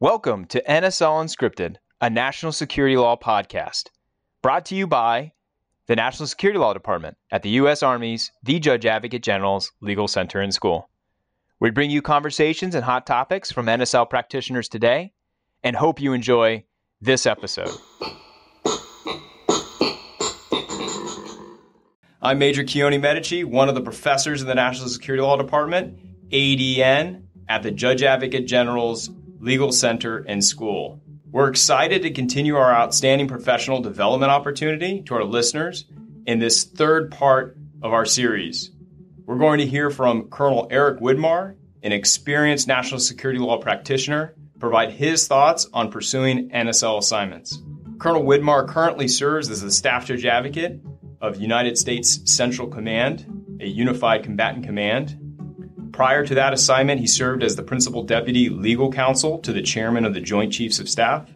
Welcome to NSL Unscripted, a national security law podcast, brought to you by the National Security Law Department at the U.S. Army's The Judge Advocate General's Legal Center and School. We bring you conversations and hot topics from NSL practitioners today and hope you enjoy this episode. I'm Major Keoni Medici, one of the professors in the National Security Law Department, ADN, at the Judge Advocate General's Legal Center and School. We're excited to continue our outstanding professional development opportunity to our listeners in this third part of our series. We're going to hear from Colonel Eric Widmar, an experienced national security law practitioner, provide his thoughts on pursuing NSL assignments. Colonel Widmar currently serves as the Staff Judge Advocate of United States Central Command, a unified combatant command Prior to that assignment, he served as the Principal Deputy Legal Counsel to the Chairman of the Joint Chiefs of Staff.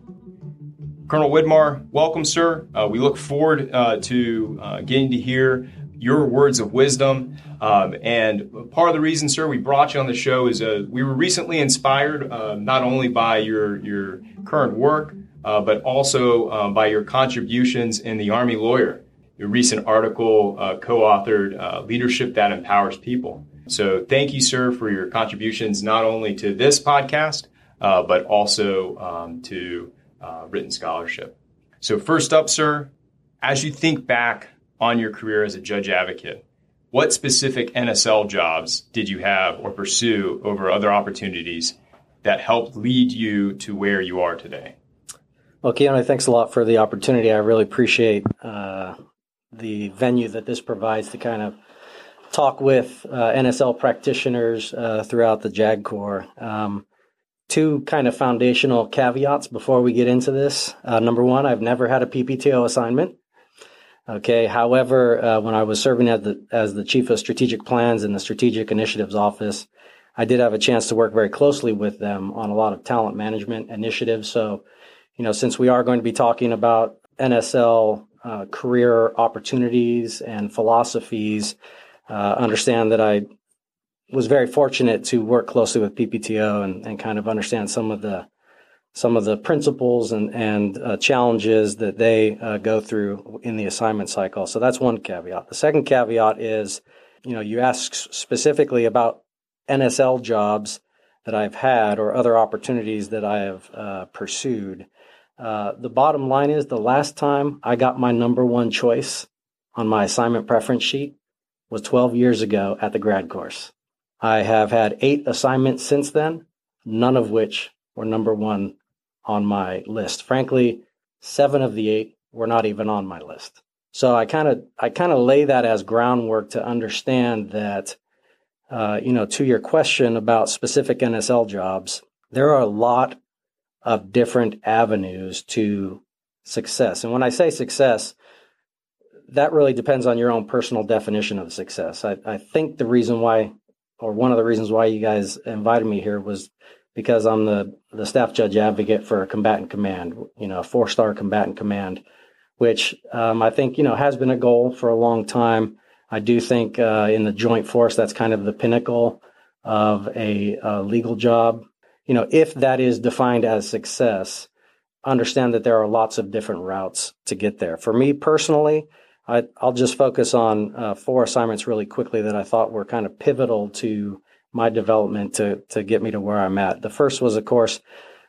Colonel Widmar, welcome, sir. Uh, we look forward uh, to uh, getting to hear your words of wisdom. Um, and part of the reason, sir, we brought you on the show is uh, we were recently inspired uh, not only by your, your current work, uh, but also by your contributions in the Army Lawyer, your recent article co authored Leadership That Empowers People. So thank you, sir, for your contributions not only to this podcast, uh, but also um, to uh, written scholarship. So, first up, sir, as you think back on your career as a judge advocate, what specific NSL jobs did you have or pursue over other opportunities that helped lead you to where you are today? Well, Keoni, thanks a lot for the opportunity. I really appreciate uh, the venue that this provides to kind of talk with uh, NSL practitioners uh, throughout the JAG Corps. Um, two kind of foundational caveats before we get into this. Uh, number one, I've never had a PPTO assignment. Okay. However, uh, when I was serving as the as the chief of strategic plans in the strategic initiatives office, I did have a chance to work very closely with them on a lot of talent management initiatives. So, you know, since we are going to be talking about NSL uh, career opportunities and philosophies, uh, understand that I was very fortunate to work closely with PPTO and, and kind of understand some of the some of the principles and and uh, challenges that they uh, go through in the assignment cycle. So that's one caveat. The second caveat is, you know, you ask specifically about NSL jobs that I've had or other opportunities that I have uh, pursued. Uh, the bottom line is the last time I got my number one choice on my assignment preference sheet was 12 years ago at the grad course. I have had eight assignments since then, none of which were number one on my list. Frankly, seven of the eight were not even on my list. So I kind of I kind of lay that as groundwork to understand that, uh, you know, to your question about specific NSL jobs, there are a lot of different avenues to success. And when I say success, that really depends on your own personal definition of success. I, I think the reason why, or one of the reasons why you guys invited me here was because I'm the, the staff judge advocate for a combatant command, you know, a four star combatant command, which um, I think, you know, has been a goal for a long time. I do think uh, in the joint force, that's kind of the pinnacle of a, a legal job. You know, if that is defined as success, understand that there are lots of different routes to get there. For me personally, I, will just focus on uh, four assignments really quickly that I thought were kind of pivotal to my development to to get me to where I'm at. The first was, of course,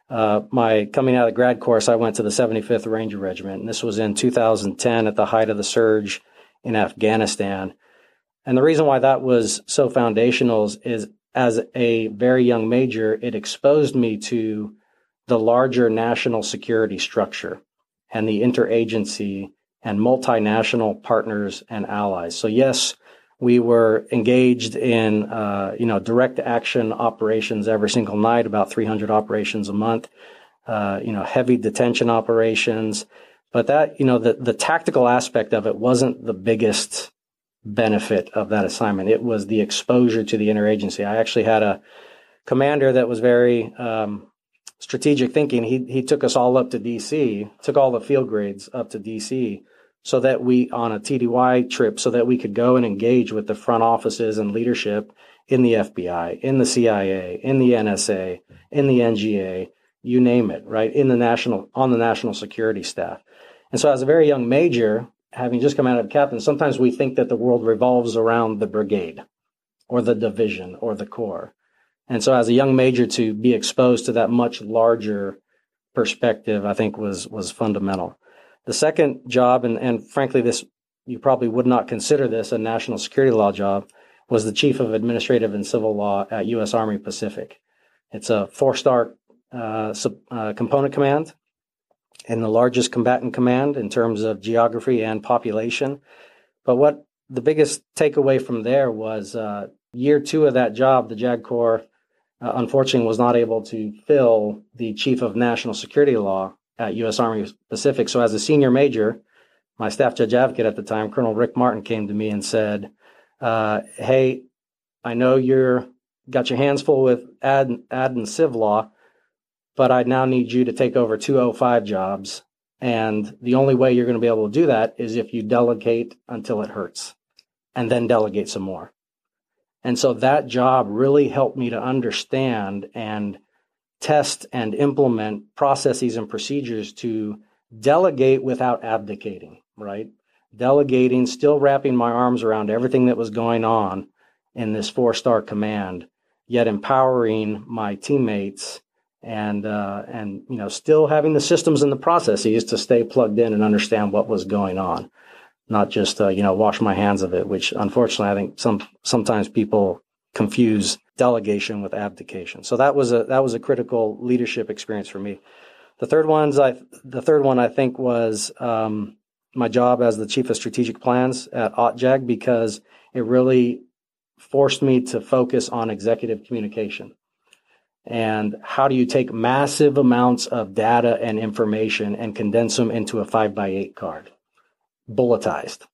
uh, my coming out of the grad course. I went to the 75th Ranger Regiment, and this was in 2010 at the height of the surge in Afghanistan. And the reason why that was so foundational is, is as a very young major, it exposed me to the larger national security structure and the interagency and multinational partners and allies. So yes, we were engaged in uh, you know direct action operations every single night, about 300 operations a month. Uh, you know, heavy detention operations, but that you know the the tactical aspect of it wasn't the biggest benefit of that assignment. It was the exposure to the interagency. I actually had a commander that was very um, strategic thinking. He he took us all up to DC, took all the field grades up to DC so that we on a TDY trip so that we could go and engage with the front offices and leadership in the FBI, in the CIA, in the NSA, in the NGA, you name it, right? In the national, on the national security staff. And so as a very young major, having just come out of captain, sometimes we think that the world revolves around the brigade or the division or the corps. And so as a young major to be exposed to that much larger perspective, I think was was fundamental. The second job, and, and frankly, this you probably would not consider this a national security law job, was the chief of administrative and civil law at U.S. Army Pacific. It's a four-star uh, sub, uh, component command and the largest combatant command in terms of geography and population. But what the biggest takeaway from there was uh, year two of that job, the JAG Corps uh, unfortunately was not able to fill the chief of national security law at U.S. Army Pacific. So, as a senior major, my staff judge advocate at the time, Colonel Rick Martin, came to me and said, uh, "Hey, I know you're got your hands full with ad, ad and civ law, but I now need you to take over 205 jobs. And the only way you're going to be able to do that is if you delegate until it hurts and then delegate some more. And so that job really helped me to understand and test and implement processes and procedures to delegate without abdicating, right? Delegating, still wrapping my arms around everything that was going on in this four star command, yet empowering my teammates and uh, and you know still having the systems and the processes to stay plugged in and understand what was going on not just uh, you know wash my hands of it, which unfortunately I think some sometimes people confuse delegation with abdication. So that was a that was a critical leadership experience for me. The third ones I the third one I think was um, my job as the chief of strategic plans at OTJAG because it really forced me to focus on executive communication. And how do you take massive amounts of data and information and condense them into a five by eight card? bulletized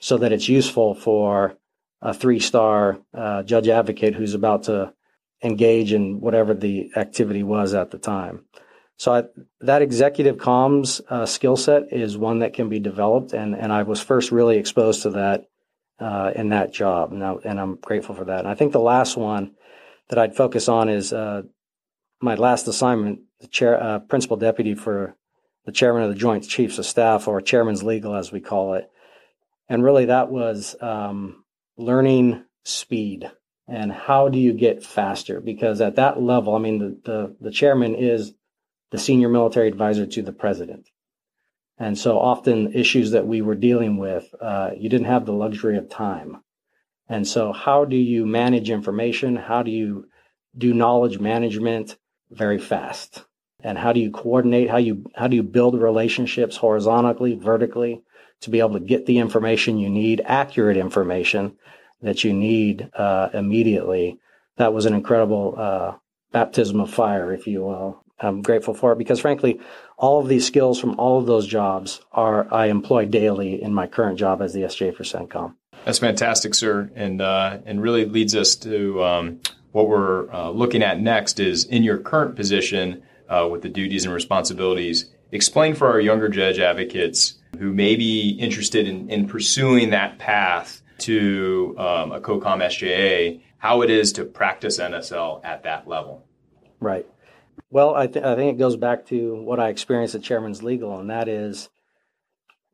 so that it's useful for a three star uh, judge advocate who's about to engage in whatever the activity was at the time. So I, that executive comms uh, skill set is one that can be developed, and, and I was first really exposed to that uh, in that job, and, I, and I'm grateful for that. And I think the last one that I'd focus on is uh, my last assignment, the chair, uh, principal deputy for the chairman of the Joint Chiefs of Staff, or chairman's legal as we call it. And really, that was um, learning speed and how do you get faster? Because at that level, I mean, the, the, the chairman is the senior military advisor to the president. And so often issues that we were dealing with, uh, you didn't have the luxury of time. And so, how do you manage information? How do you do knowledge management very fast? and how do you coordinate how you how do you build relationships horizontally vertically to be able to get the information you need accurate information that you need uh, immediately. That was an incredible uh, baptism of fire if you will. I'm grateful for it because frankly all of these skills from all of those jobs are i employ daily in my current job as the sj for centcom. That's fantastic sir. And uh, and really leads us to um, what we're uh, looking at next is in your current position uh, with the duties and responsibilities. Explain for our younger judge advocates who may be interested in, in pursuing that path to um, a COCOM SJA how it is to practice NSL at that level. Right. Well, I, th- I think it goes back to what I experienced at Chairman's Legal, and that is,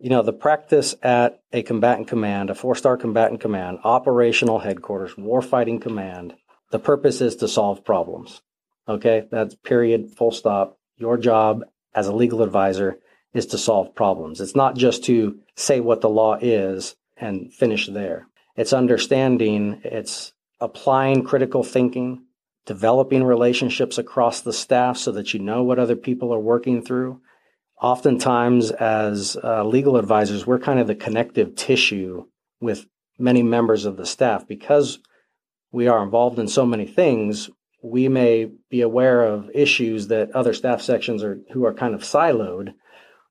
you know, the practice at a combatant command, a four star combatant command, operational headquarters, warfighting command, the purpose is to solve problems. Okay, that's period, full stop. Your job as a legal advisor is to solve problems. It's not just to say what the law is and finish there. It's understanding, it's applying critical thinking, developing relationships across the staff so that you know what other people are working through. Oftentimes, as uh, legal advisors, we're kind of the connective tissue with many members of the staff because we are involved in so many things we may be aware of issues that other staff sections are who are kind of siloed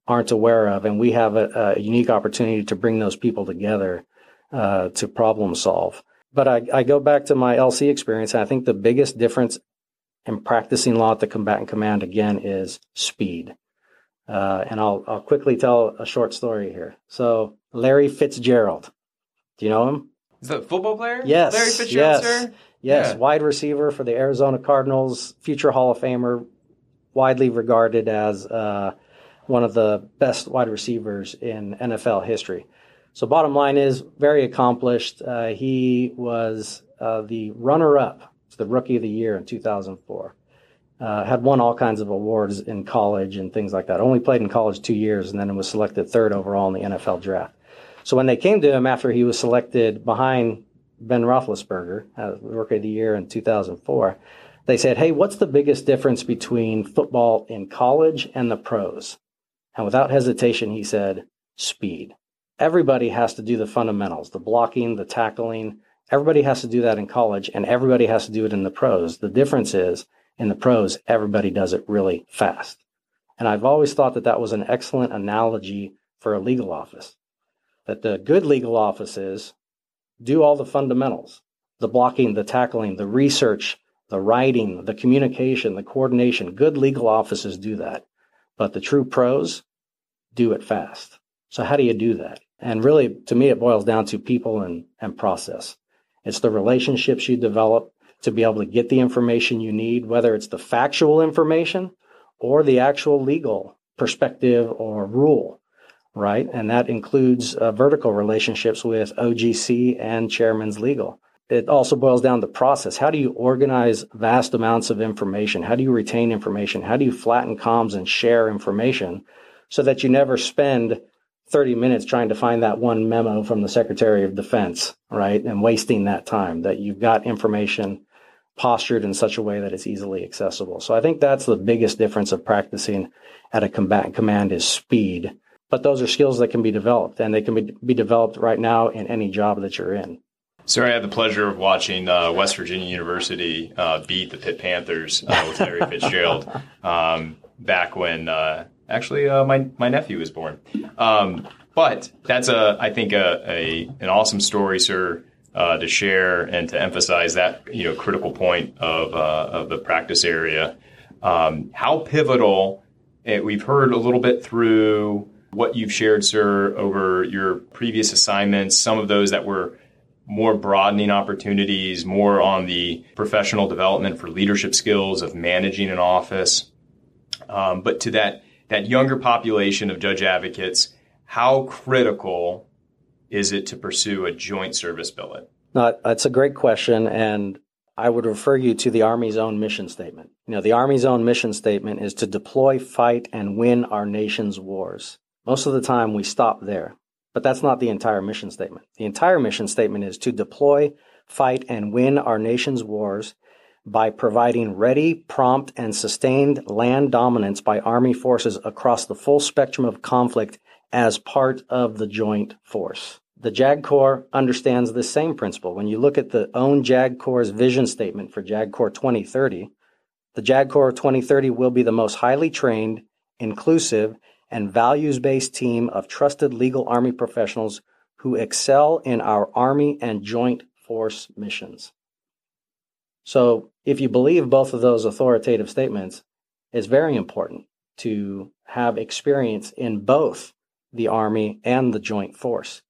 aren't aware of, and we have a, a unique opportunity to bring those people together uh, to problem solve. But I, I, go back to my LC experience, and I think the biggest difference in practicing law at the combatant command again is speed. Uh, and I'll, I'll quickly tell a short story here. So Larry Fitzgerald, do you know him? The football player? Yes. Larry Fitzgerald, yes. sir? Yes, Yeah. wide receiver for the Arizona Cardinals, future Hall of Famer, widely regarded as uh, one of the best wide receivers in NFL history. So, bottom line is very accomplished. Uh, he was uh, the runner up to the Rookie of the Year in 2004. Uh, had won all kinds of awards in college and things like that. Only played in college two years and then was selected third overall in the NFL draft. So when they came to him after he was selected behind Ben Roethlisberger, uh, Rookie of the Year in 2004, they said, "Hey, what's the biggest difference between football in college and the pros?" And without hesitation, he said, "Speed." Everybody has to do the fundamentals, the blocking, the tackling. Everybody has to do that in college, and everybody has to do it in the pros. The difference is in the pros, everybody does it really fast. And I've always thought that that was an excellent analogy for a legal office. That the good legal offices do all the fundamentals the blocking, the tackling, the research, the writing, the communication, the coordination. Good legal offices do that. But the true pros do it fast. So, how do you do that? And really, to me, it boils down to people and, and process. It's the relationships you develop to be able to get the information you need, whether it's the factual information or the actual legal perspective or rule, right? And that includes uh, vertical relationships with OGC and Chairman's Legal. It also boils down to process. How do you organize vast amounts of information? How do you retain information? How do you flatten comms and share information so that you never spend 30 minutes trying to find that one memo from the Secretary of Defense, right? And wasting that time, that you've got information postured in such a way that it's easily accessible. So I think that's the biggest difference of practicing at a combatant command is speed. But those are skills that can be developed and they can be, be developed right now in any job that you're in. Sir, I had the pleasure of watching uh, West Virginia University uh, beat the Pitt Panthers uh, with Larry Fitzgerald um, back when uh, actually uh, my my nephew was born. Um, but that's a I think a, a an awesome story, sir uh, to share and to emphasize that you know critical point of uh, of the practice area. Um, how pivotal? Eh, we've heard a little bit through what you've shared, sir, over your previous assignments. Some of those that were more broadening opportunities, more on the professional development for leadership skills of managing an office. Um, but to that that younger population of judge advocates, how critical is it to pursue a joint service billet? No, that's a great question, and I would refer you to the Army's own mission statement. You know, the Army's own mission statement is to deploy, fight, and win our nation's wars. Most of the time, we stop there, but that's not the entire mission statement. The entire mission statement is to deploy, fight, and win our nation's wars by providing ready, prompt, and sustained land dominance by Army forces across the full spectrum of conflict as part of the joint force. The JAG Corps understands this same principle. When you look at the own JAG Corps' vision statement for JAG Corps 2030, the JAG Corps 2030 will be the most highly trained, inclusive, and values based team of trusted legal Army professionals who excel in our Army and Joint Force missions. So, if you believe both of those authoritative statements, it's very important to have experience in both the Army, and the Joint Force.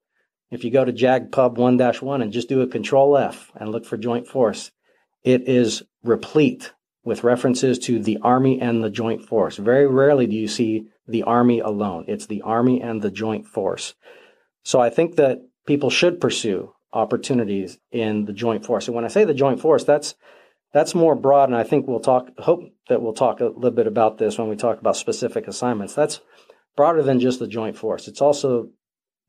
If you go to JAGPub 1 1 and just do a Control F and look for Joint Force, it is replete with references to the Army and the Joint Force. Very rarely do you see the Army alone, it's the Army and the Joint Force. So I think that people should pursue opportunities in the Joint Force. And when I say the Joint Force, that's that's more broad, and I think we'll talk. Hope that we'll talk a little bit about this when we talk about specific assignments. That's broader than just the joint force. It's also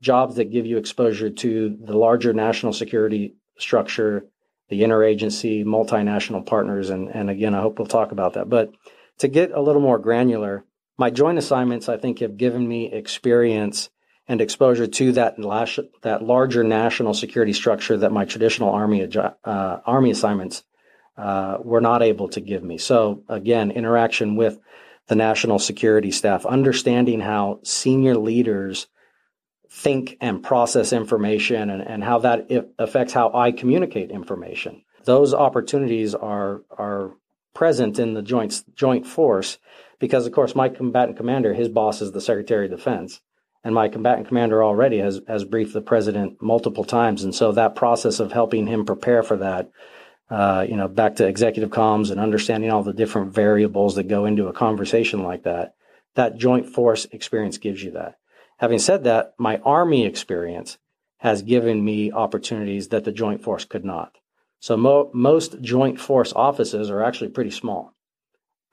jobs that give you exposure to the larger national security structure, the interagency, multinational partners, and, and again, I hope we'll talk about that. But to get a little more granular, my joint assignments, I think, have given me experience and exposure to that lash, that larger national security structure that my traditional army uh, army assignments uh, were not able to give me. So again, interaction with the national security staff, understanding how senior leaders think and process information and, and how that affects how I communicate information. Those opportunities are are present in the joint joint force because of course my combatant commander, his boss is the Secretary of Defense. And my combatant commander already has, has briefed the president multiple times. And so that process of helping him prepare for that uh, you know, back to executive comms and understanding all the different variables that go into a conversation like that, that joint force experience gives you that. Having said that, my Army experience has given me opportunities that the joint force could not. So mo- most joint force offices are actually pretty small.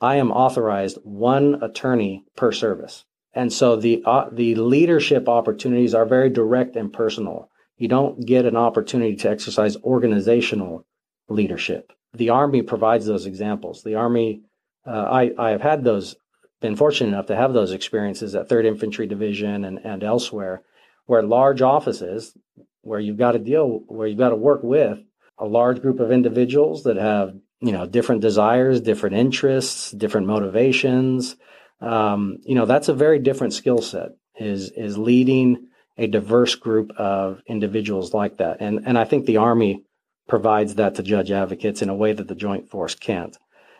I am authorized one attorney per service. And so the uh, the leadership opportunities are very direct and personal. You don't get an opportunity to exercise organizational leadership. The Army provides those examples. The Army, uh, I, I have had those, been fortunate enough to have those experiences at 3rd Infantry Division and, and elsewhere, where large offices, where you've got to deal, where you've got to work with a large group of individuals that have, you know, different desires, different interests, different motivations. Um, you know, that's a very different skill set. Is is leading a diverse group of individuals like that, and and I think the Army provides that to judge advocates in a way that the Joint Force can't.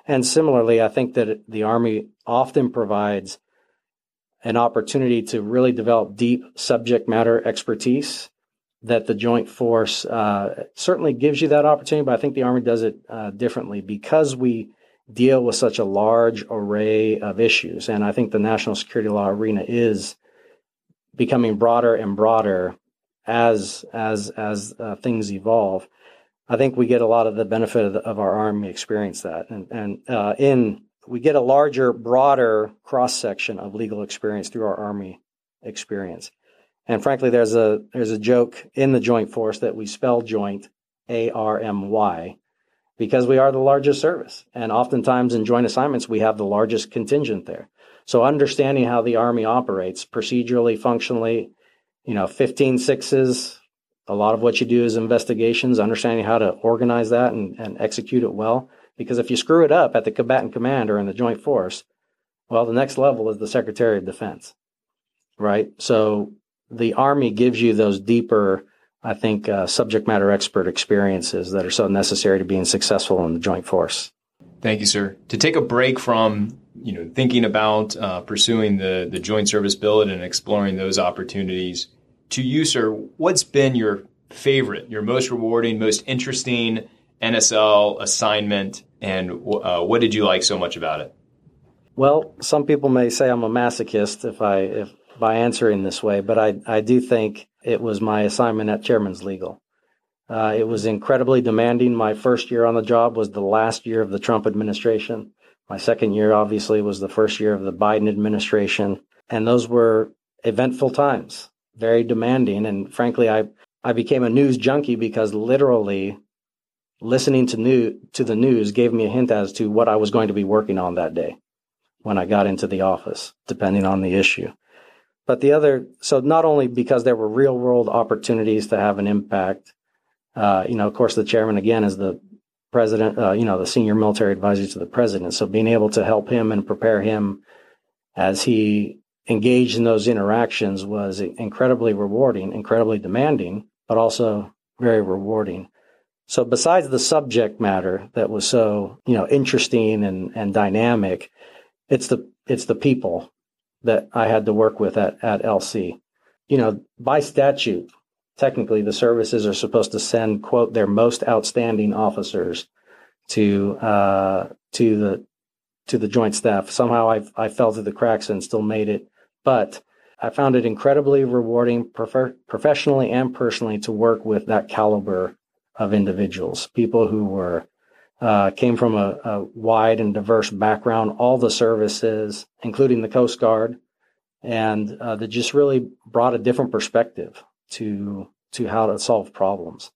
And similarly, I think that the Army often provides an opportunity to really develop deep subject matter expertise that the Joint Force uh, certainly gives you that opportunity, but I think the Army does it uh, differently because we deal with such a large array of issues. And I think the national security law arena is becoming broader and broader as as as uh, things evolve. I think we get a lot of the benefit of, the, of our Army experience that, and and uh, in we get a larger, broader cross section of legal experience through our Army experience. And frankly, there's a there's a joke in the Joint Force that we spell joint A R M Y because we are the largest service, and oftentimes in joint assignments we have the largest contingent there. So understanding how the Army operates procedurally, functionally, you know, 15 sixes, a lot of what you do is investigations, understanding how to organize that and, and execute it well. Because if you screw it up at the combatant command or in the joint force, well, the next level is the Secretary of Defense, right? So the Army gives you those deeper, I think, uh, subject matter expert experiences that are so necessary to being successful in the joint force. Thank you, sir. To take a break from you know thinking about uh, pursuing the the joint service billet and exploring those opportunities to you, sir, what's been your favorite, your most rewarding, most interesting NSL assignment, and uh, what did you like so much about it? Well, some people may say I'm a masochist if I if by answering this way, but I I do think it was my assignment at Chairman's Legal. Uh, it was incredibly demanding. My first year on the job was the last year of the Trump administration. My second year, obviously, was the first year of the Biden administration. And those were eventful times very demanding. And frankly, I, I became a news junkie because literally listening to new to the news gave me a hint as to what I was going to be working on that day when I got into the office, depending on the issue. But the other, so not only because there were real world opportunities to have an impact, uh, you know, of course, the chairman again is the president, uh, you know, the senior military advisor to the president. So being able to help him and prepare him as he engaged in those interactions was incredibly rewarding, incredibly demanding, but also very rewarding. So besides the subject matter that was so, you know, interesting and, and dynamic, it's the it's the people that I had to work with at, at LC. You know, by statute, technically the services are supposed to send, quote, their most outstanding officers to uh, to the to the joint staff. Somehow I I fell through the cracks and still made it but I found it incredibly rewarding prof- professionally and personally to work with that caliber of individuals, people who were uh, came from a, a, wide and diverse background, all the services, including the Coast Guard, and uh, that just really brought a different perspective to to how to solve problems.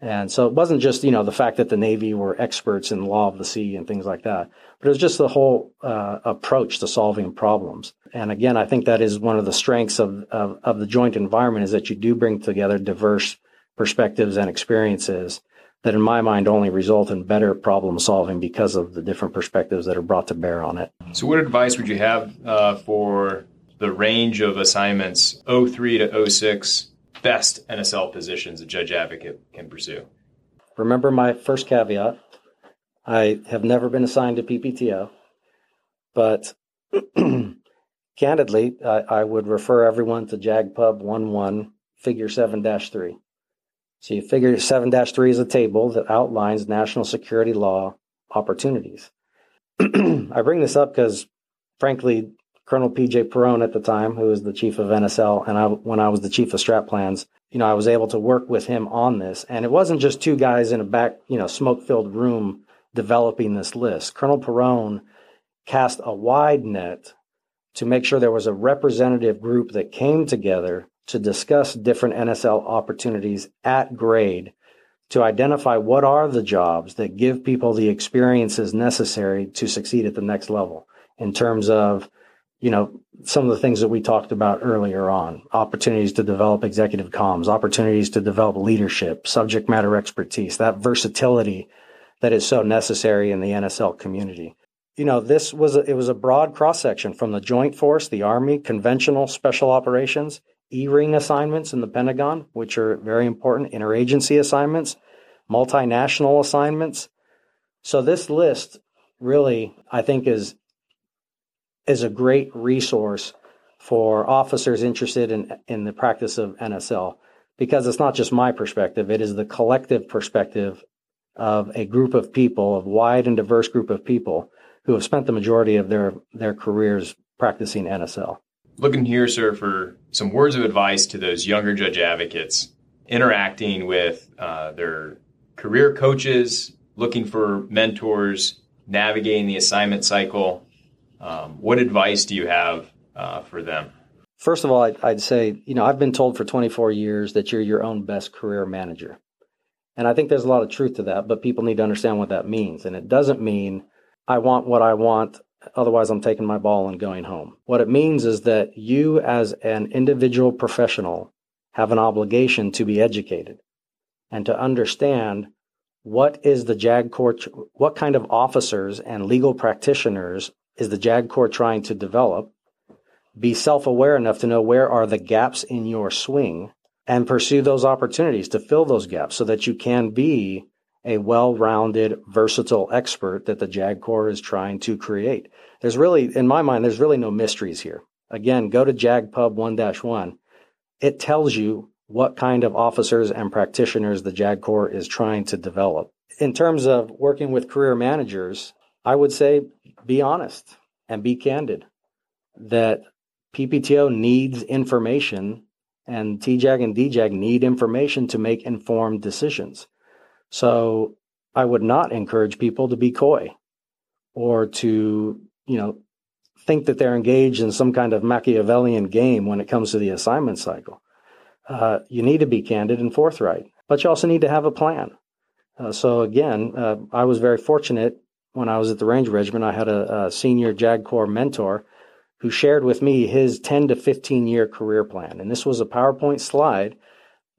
And so it wasn't just, you know, the fact that the Navy were experts in law of the sea and things like that, but it was just the whole uh, approach to solving problems. And again, I think that is one of the strengths of, of, of the joint environment is that you do bring together diverse perspectives and experiences that in my mind only result in better problem solving because of the different perspectives that are brought to bear on it. So what advice would you have uh, for the range of assignments 03 to 06 best NSL positions a judge advocate can pursue. Remember my first caveat. I have never been assigned to PPTO, but candidly, I, I, would refer everyone to JAGPub 11 Figure 7 3. So you figure 7 3 is a table that outlines national security law opportunities. I bring this up because, frankly, Colonel PJ Perone at the time, who was the chief of NSL, and I, when I was the chief of strat plans, you know, I was able to work with him on this. And it wasn't just two guys in a back, you know, smoke filled room developing this list. Colonel Perone cast a wide net to make sure there was a representative group that came together to discuss different NSL opportunities at grade to identify what are the jobs that give people the experiences necessary to succeed at the next level in terms of you know some of the things that we talked about earlier on opportunities to develop executive comms opportunities to develop leadership subject matter expertise that versatility that is so necessary in the NSL community. You know this was a, it was a broad cross section from the joint force the army conventional special operations E-ring assignments in the Pentagon, which are very important, interagency assignments, multinational assignments. So this list really, I think, is is a great resource for officers interested in in the practice of NSL because it's not just my perspective; it is the collective perspective of a group of people, of wide and diverse group of people who have spent the majority of their their careers practicing NSL looking here, sir, for some words of advice to those younger judge advocates interacting with uh, their career coaches, looking for mentors, navigating the assignment cycle. Um, what advice do you have uh, for them? First of all, I'd, I'd, say, you know, I've been told for 24 years that you're your own best career manager. And I think there's a lot of truth to that, but people need to understand what that means. And it doesn't mean I want what I want Otherwise, I'm taking my ball and going home. What it means is that you, as an individual professional, have an obligation to be educated and to understand what is the JAG Corps, what kind of officers and legal practitioners is the JAG Corps trying to develop. Be self aware enough to know where are the gaps in your swing and pursue those opportunities to fill those gaps so that you can be a well-rounded, versatile expert that the JAG Corps is trying to create. There's really, in my mind, there's really no mysteries here. Again, go to JAGPub 1-1. It tells you what kind of officers and practitioners the JAG Corps is trying to develop. In terms of working with career managers, I would say be honest and be candid that PPTO needs information and TJAG and DJAG need information to make informed decisions. So I would not encourage people to be coy or to, you know, think that they're engaged in some kind of Machiavellian game when it comes to the assignment cycle. Uh, you need to be candid and forthright, but you also need to have a plan. Uh, so again, uh, I was very fortunate when I was at the Ranger Regiment. I had a, a senior JAG Corps mentor who shared with me his 10 to 15 year career plan. And this was a PowerPoint slide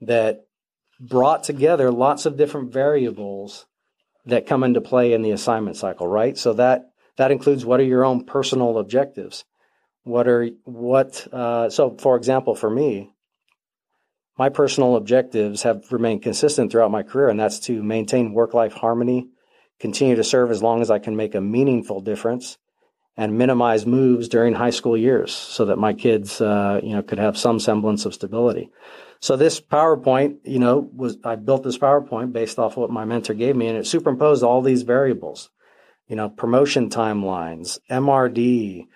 that brought together lots of different variables that come into play in the assignment cycle, right? So that that includes what are your own personal objectives? What are what? Uh, so, for example, for me, my personal objectives have remained consistent throughout my career, and that's to maintain work-life harmony, continue to serve as long as I can make a meaningful difference, and minimize moves during high school years, so that my kids, uh, you know, could have some semblance of stability. So this PowerPoint, you know, was I built this PowerPoint based off what my mentor gave me, and it superimposed all these variables, you know, promotion timelines, MRD,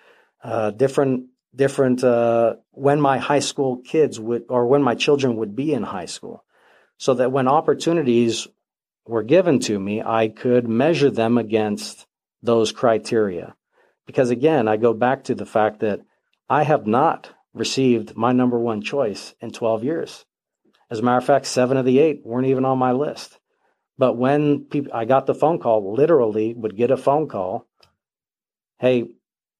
uh, different different uh, when my high school kids would or when my children would be in high school, so that when opportunities were given to me, I could measure them against those criteria. Because again, I go back to the fact that I have not received my number one choice in 12 years. As a matter of fact, seven of the eight weren't even on my list. But when people, I got the phone call, literally would get a phone call, hey,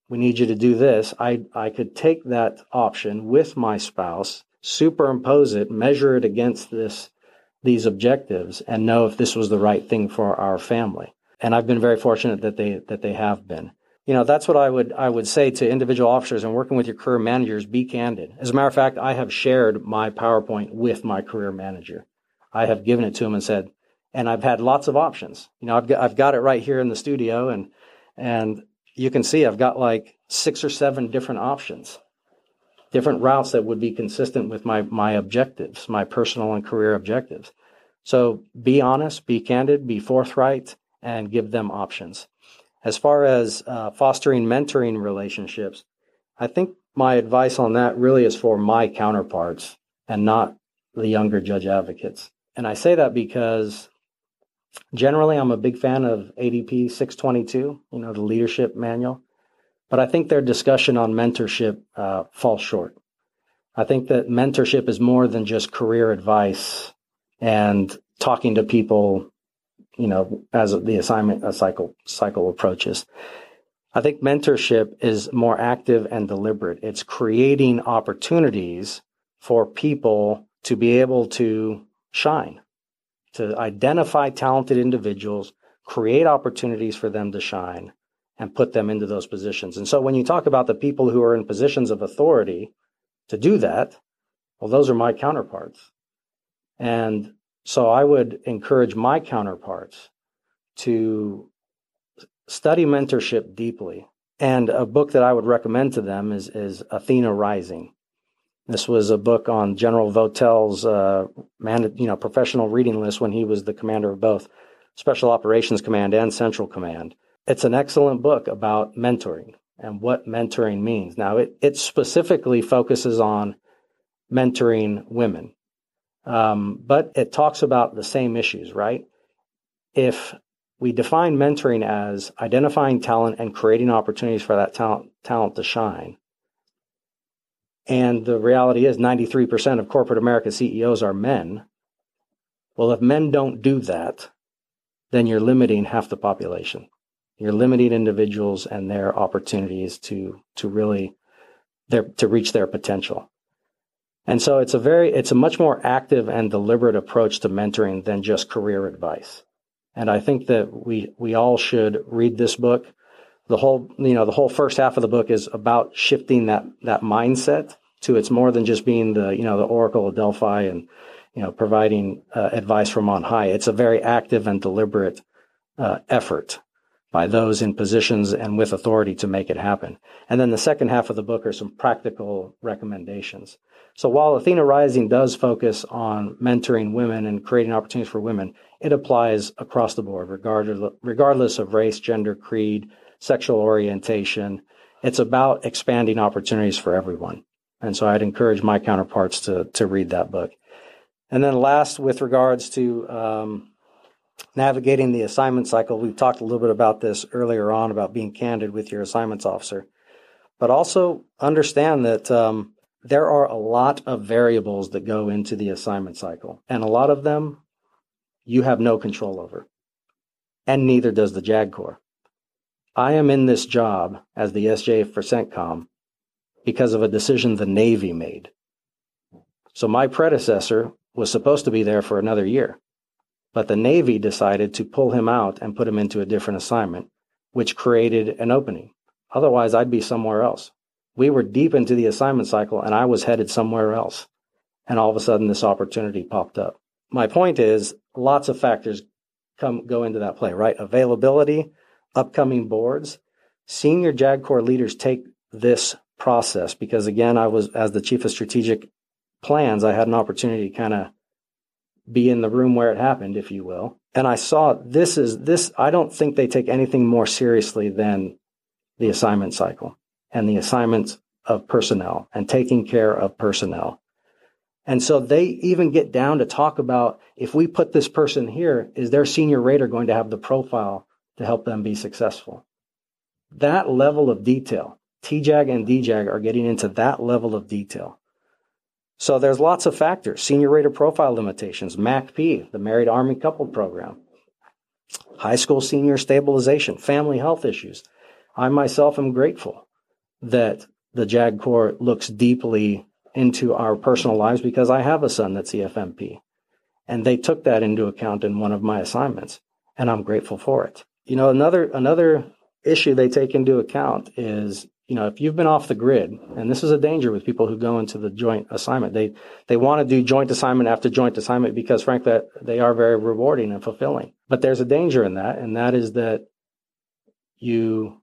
we need you to do this. I, I could take that option with my spouse, superimpose it, measure it against this, these objectives, and know if this was the right thing for our family. And I've been very fortunate that they, that they have been you know that's what i would i would say to individual officers and working with your career managers be candid. As a matter of fact i have shared my powerpoint with my career manager. I have given it to him and said and i've had lots of options. You know i've got, I've got it right here in the studio and and you can see i've got like six or seven different options different routes that would be consistent with my my objectives my personal and career objectives. So be honest, be candid, be forthright, and give them options. As far as uh, fostering mentoring relationships, I think my advice on that really is for my counterparts and not the younger judge advocates. And I say that because generally I'm a big fan of ADP 622, you know, the leadership manual. But I think their discussion on mentorship uh, falls short. I think that mentorship is more than just career advice and talking to people, you know, as the assignment cycle cycle approaches. I think mentorship is more active and deliberate. It's creating opportunities for people to be able to shine, to identify talented individuals, create opportunities for them to shine, and put them into those positions. And so when you talk about the people who are in positions of authority to do that, well, those are my counterparts. And so I would encourage my counterparts to study mentorship deeply. And a book that I would recommend to them is, is Athena Rising. This was a book on General Votel's uh, man, you know, professional reading list when he was the commander of both Special Operations Command and Central Command. It's an excellent book about mentoring and what mentoring means. Now, it, it specifically focuses on mentoring women, um, but it talks about the same issues, right? If we define mentoring as identifying talent and creating opportunities for that talent, talent to shine, and the reality is 93% of corporate America CEOs are men. Well, if men don't do that, then you're limiting half the population. You're limiting individuals and their opportunities to to really their to reach their potential. And so it's a very it's a much more active and deliberate approach to mentoring than just career advice. And I think that we we all should read this book. The whole you know the whole first half of the book is about shifting that that mindset to it's more than just being the you know the Oracle of Delphi and you know providing uh, advice from on high. It's a very active and deliberate uh, effort by those in positions and with authority to make it happen. And then the second half of the book are some practical recommendations. So while Athena Rising does focus on mentoring women and creating opportunities for women, it applies across the board, regardless, of race, gender, creed, sexual orientation. It's about expanding opportunities for everyone. And so I'd encourage my counterparts to, to read that book. And then last, with regards to um, navigating the assignment cycle. We've talked a little bit about this earlier on about being candid with your assignments officer, but also understand that um, there are a lot of variables that go into the assignment cycle, and a lot of them you have no control over, and neither does the JAG Corps. I am in this job as the SJ for CENTCOM because of a decision the Navy made. So my predecessor was supposed to be there for another year. But the Navy decided to pull him out and put him into a different assignment, which created an opening. Otherwise, I'd be somewhere else. We were deep into the assignment cycle and I was headed somewhere else. And all of a sudden, this opportunity popped up. My point is lots of factors come go into that play, right? Availability, upcoming boards, senior JAG Corps leaders take this process because again, I was as the chief of strategic plans, I had an opportunity to kind of be in the room where it happened, if you will. And I saw this is this, I don't think they take anything more seriously than the assignment cycle and the assignments of personnel and taking care of personnel. And so they even get down to talk about if we put this person here, is their senior rater going to have the profile to help them be successful? That level of detail, TJAG and DJAG are getting into that level of detail. So there's lots of factors. Senior rater profile limitations, MACP, the Married Army Couple Program, high school senior stabilization, family health issues. I myself am grateful that the JAG Corps looks deeply into our personal lives because I have a son that's EFMP. And they took that into account in one of my assignments, and I'm grateful for it. You know, another another issue they take into account is you know, if you've been off the grid, and this is a danger with people who go into the joint assignment, they they want to do joint assignment after joint assignment because, frankly, they are very rewarding and fulfilling. But there's a danger in that, and that is that you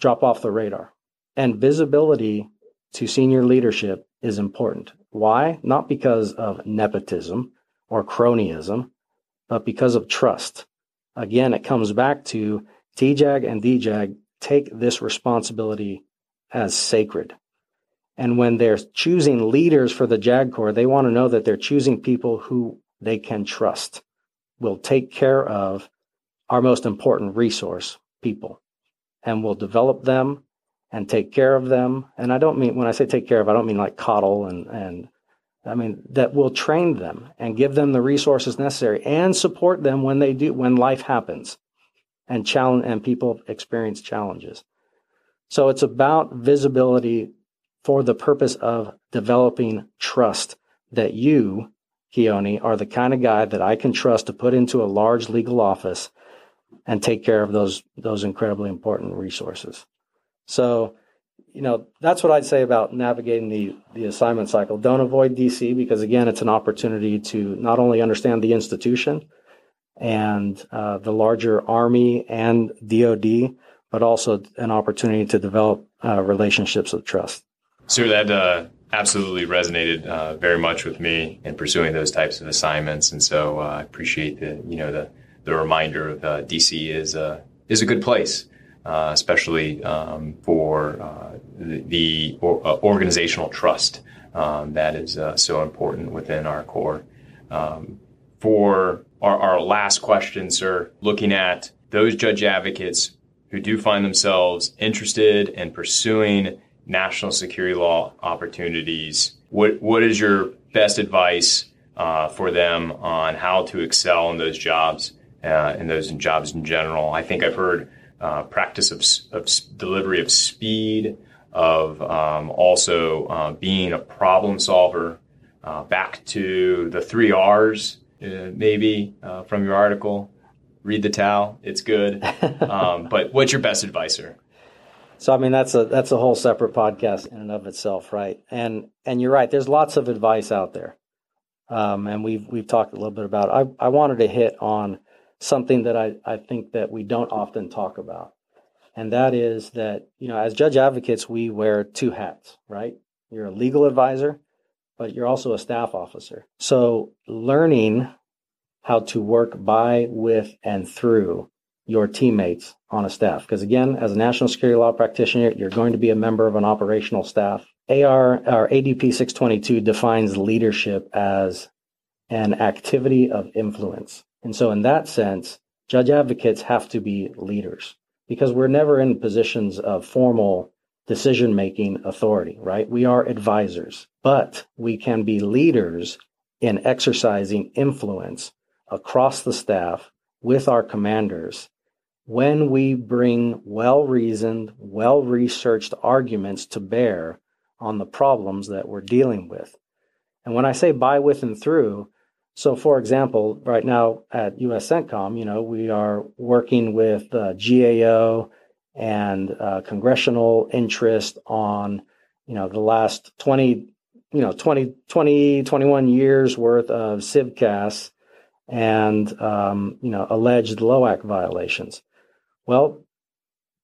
drop off the radar. And visibility to senior leadership is important. Why? Not because of nepotism or cronyism, but because of trust. Again, it comes back to TJAG and DJAG take this responsibility as sacred. And when they're choosing leaders for the JAG Corps, they want to know that they're choosing people who they can trust, will take care of our most important resource, people, and will develop them and take care of them. And I don't mean, when I say take care of, I don't mean like coddle and, and I mean, that will train them and give them the resources necessary and support them when they do, when life happens and challenge and people experience challenges. So it's about visibility for the purpose of developing trust that you, Keoni, are the kind of guy that I can trust to put into a large legal office and take care of those those incredibly important resources. So you know, that's what I'd say about navigating the, the assignment cycle. Don't avoid DC because, again, it's an opportunity to not only understand the institution and uh, the larger Army and DoD, but also an opportunity to develop uh, relationships of trust. Sir, that uh, absolutely resonated uh, very much with me in pursuing those types of assignments, and so uh, I appreciate the you know the the reminder of uh, DC is a is a good place. Uh, especially um, for uh, the, the or, uh, organizational trust um, that is so important within our Corps. Um, for our, our last question, sir, looking at those judge advocates who do find themselves interested in pursuing national security law opportunities, what what is your best advice uh, for them on how to excel in those jobs uh, in those jobs in general? I think I've heard uh, practice of, of, delivery of speed, of um, also uh, being a problem solver. Uh, back to the three R's, uh, maybe uh, from your article. Read the TAL; it's good. Um, but what's your best advisor? So I mean that's a that's a whole separate podcast in and of itself, right? And and you're right. There's lots of advice out there, um, and we've we've talked a little bit about. It. I I wanted to hit on something that I, I think that we don't often talk about. And that is that, you know, as judge advocates, we wear two hats, right? You're a legal advisor, but you're also a staff officer. So learning how to work by, with, and through your teammates on a staff. Because again, as a national security law practitioner, you're going to be a member of an operational staff. AR or ADP 622 defines leadership as an activity of influence. And so, in that sense, judge advocates have to be leaders because we're never in positions of formal decision making authority, right? We are advisors, but we can be leaders in exercising influence across the staff with our commanders when we bring well reasoned, well researched arguments to bear on the problems that we're dealing with. And when I say by, with, and through, so, for example, right now at US CENTCOM, you know, we are working with uh, GAO and uh, congressional interest on, you know, the last 20, you know, 20, 20 21 years worth of CIVCAS and, um, you know, alleged LOAC violations. Well,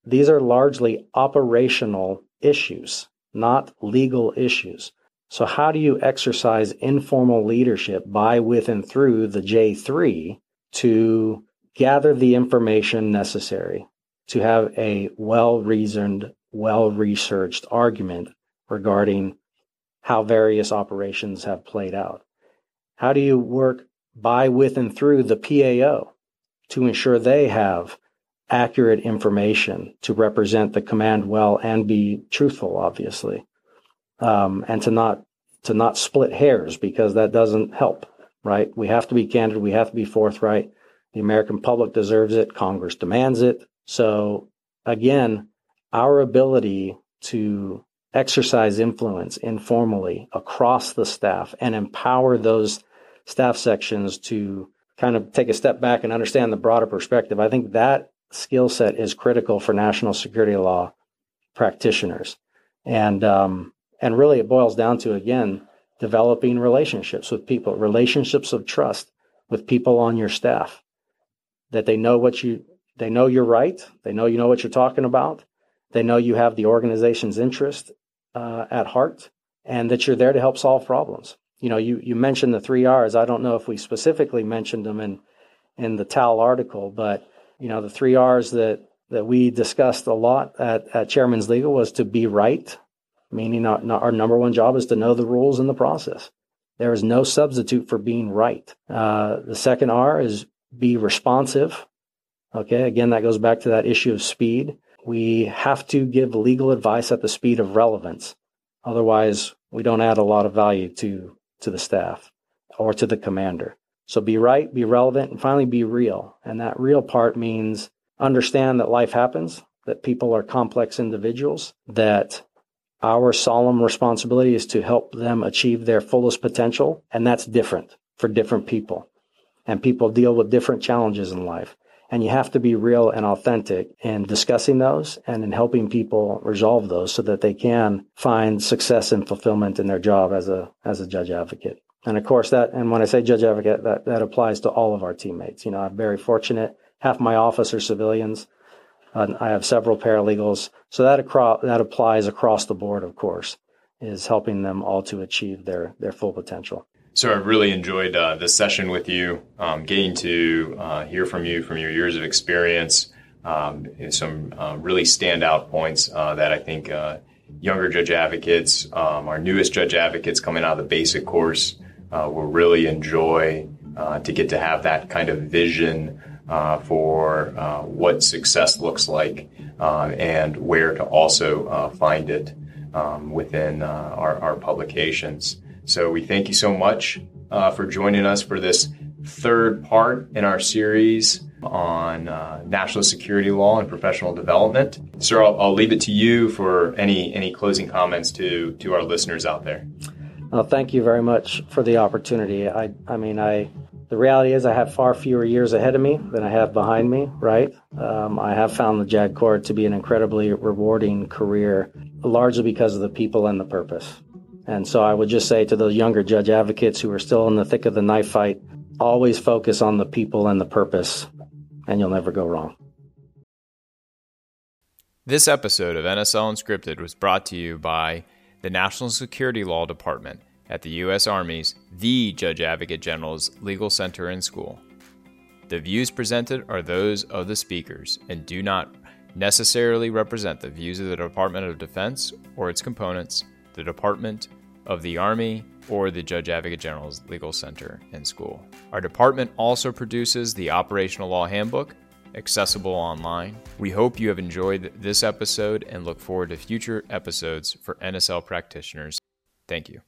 these are largely operational issues, not legal issues. So, how do you exercise informal leadership by, with, and through the J3 to gather the information necessary to have a well reasoned, well researched argument regarding how various operations have played out? How do you work by, with, and through the PAO to ensure they have accurate information to represent the command well and be truthful, obviously? um, and to not to not split hairs because that doesn't help. Right? We have to be candid. We have to be forthright. The American public deserves it. Congress demands it. So again, our ability to exercise influence informally across the staff and empower those staff sections to kind of take a step back and understand the broader perspective. I think that skill set is critical for national security law practitioners. And um, and really, it boils down to, again, developing relationships with people, relationships of trust with people on your staff that they know what you, they know you're right. They know you know what you're talking about. They know you have the organization's interest uh, at heart and that you're there to help solve problems. You know, you, you mentioned the three R's. I don't know if we specifically mentioned them in, in the TAL article, but you know the three R's that that we discussed a lot at, at Chairman's Legal was to be right, meaning our, our number one job is to know the rules and the process. There is no substitute for being right. Uh, the second R is be responsive. Okay, again, that goes back to that issue of speed. We have to give legal advice at the speed of relevance. Otherwise, we don't add a lot of value to, to the staff or to the commander. So be right, be relevant, and finally be real. And that real part means understand that life happens, that people are complex individuals, that our solemn responsibility is to help them achieve their fullest potential. And that's different for different people. And people deal with different challenges in life. And you have to be real and authentic in discussing those and in helping people resolve those so that they can find success and fulfillment in their job as a, as a judge advocate. And of course that, and when I say judge advocate, that, that applies to all of our teammates. You know, I'm very fortunate. Half my office are civilians. I have several paralegals. So that, acro- that applies across the board, of course, is helping them all to achieve their, their full potential. So I really enjoyed uh, this session with you, um, getting to uh, hear from you from your years of experience, um, some uh, really standout points uh, that I think uh, younger judge advocates, um, our newest judge advocates coming out of the basic course, uh, will really enjoy to get to have that kind of vision for what success looks like and where to also find it um, within our, our publications. So we thank you so much uh, for joining us for this third part in our series on uh, national security law and professional development. Sir, I'll, I'll, leave it to you for any any closing comments to to our listeners out there. Well, thank you very much for the opportunity. I I mean I. The reality is, I have far fewer years ahead of me than I have behind me, right? Um, I have found the JAG Corps to be an incredibly rewarding career, largely because of the people and the purpose. And so I would just say to those younger judge advocates who are still in the thick of the knife fight, always focus on the people and the purpose, and you'll never go wrong. This episode of NSL Unscripted was brought to you by the National Security Law Department at the U.S. Army's The Judge Advocate General's Legal Center and School. The views presented are those of the speakers and do not necessarily represent the views of the Department of Defense or its components the Department of the Army, or the Judge Advocate General's Legal Center and School. Our department also produces the Operational Law Handbook, accessible online. We hope you have enjoyed this episode and look forward to future episodes for NSL practitioners. Thank you.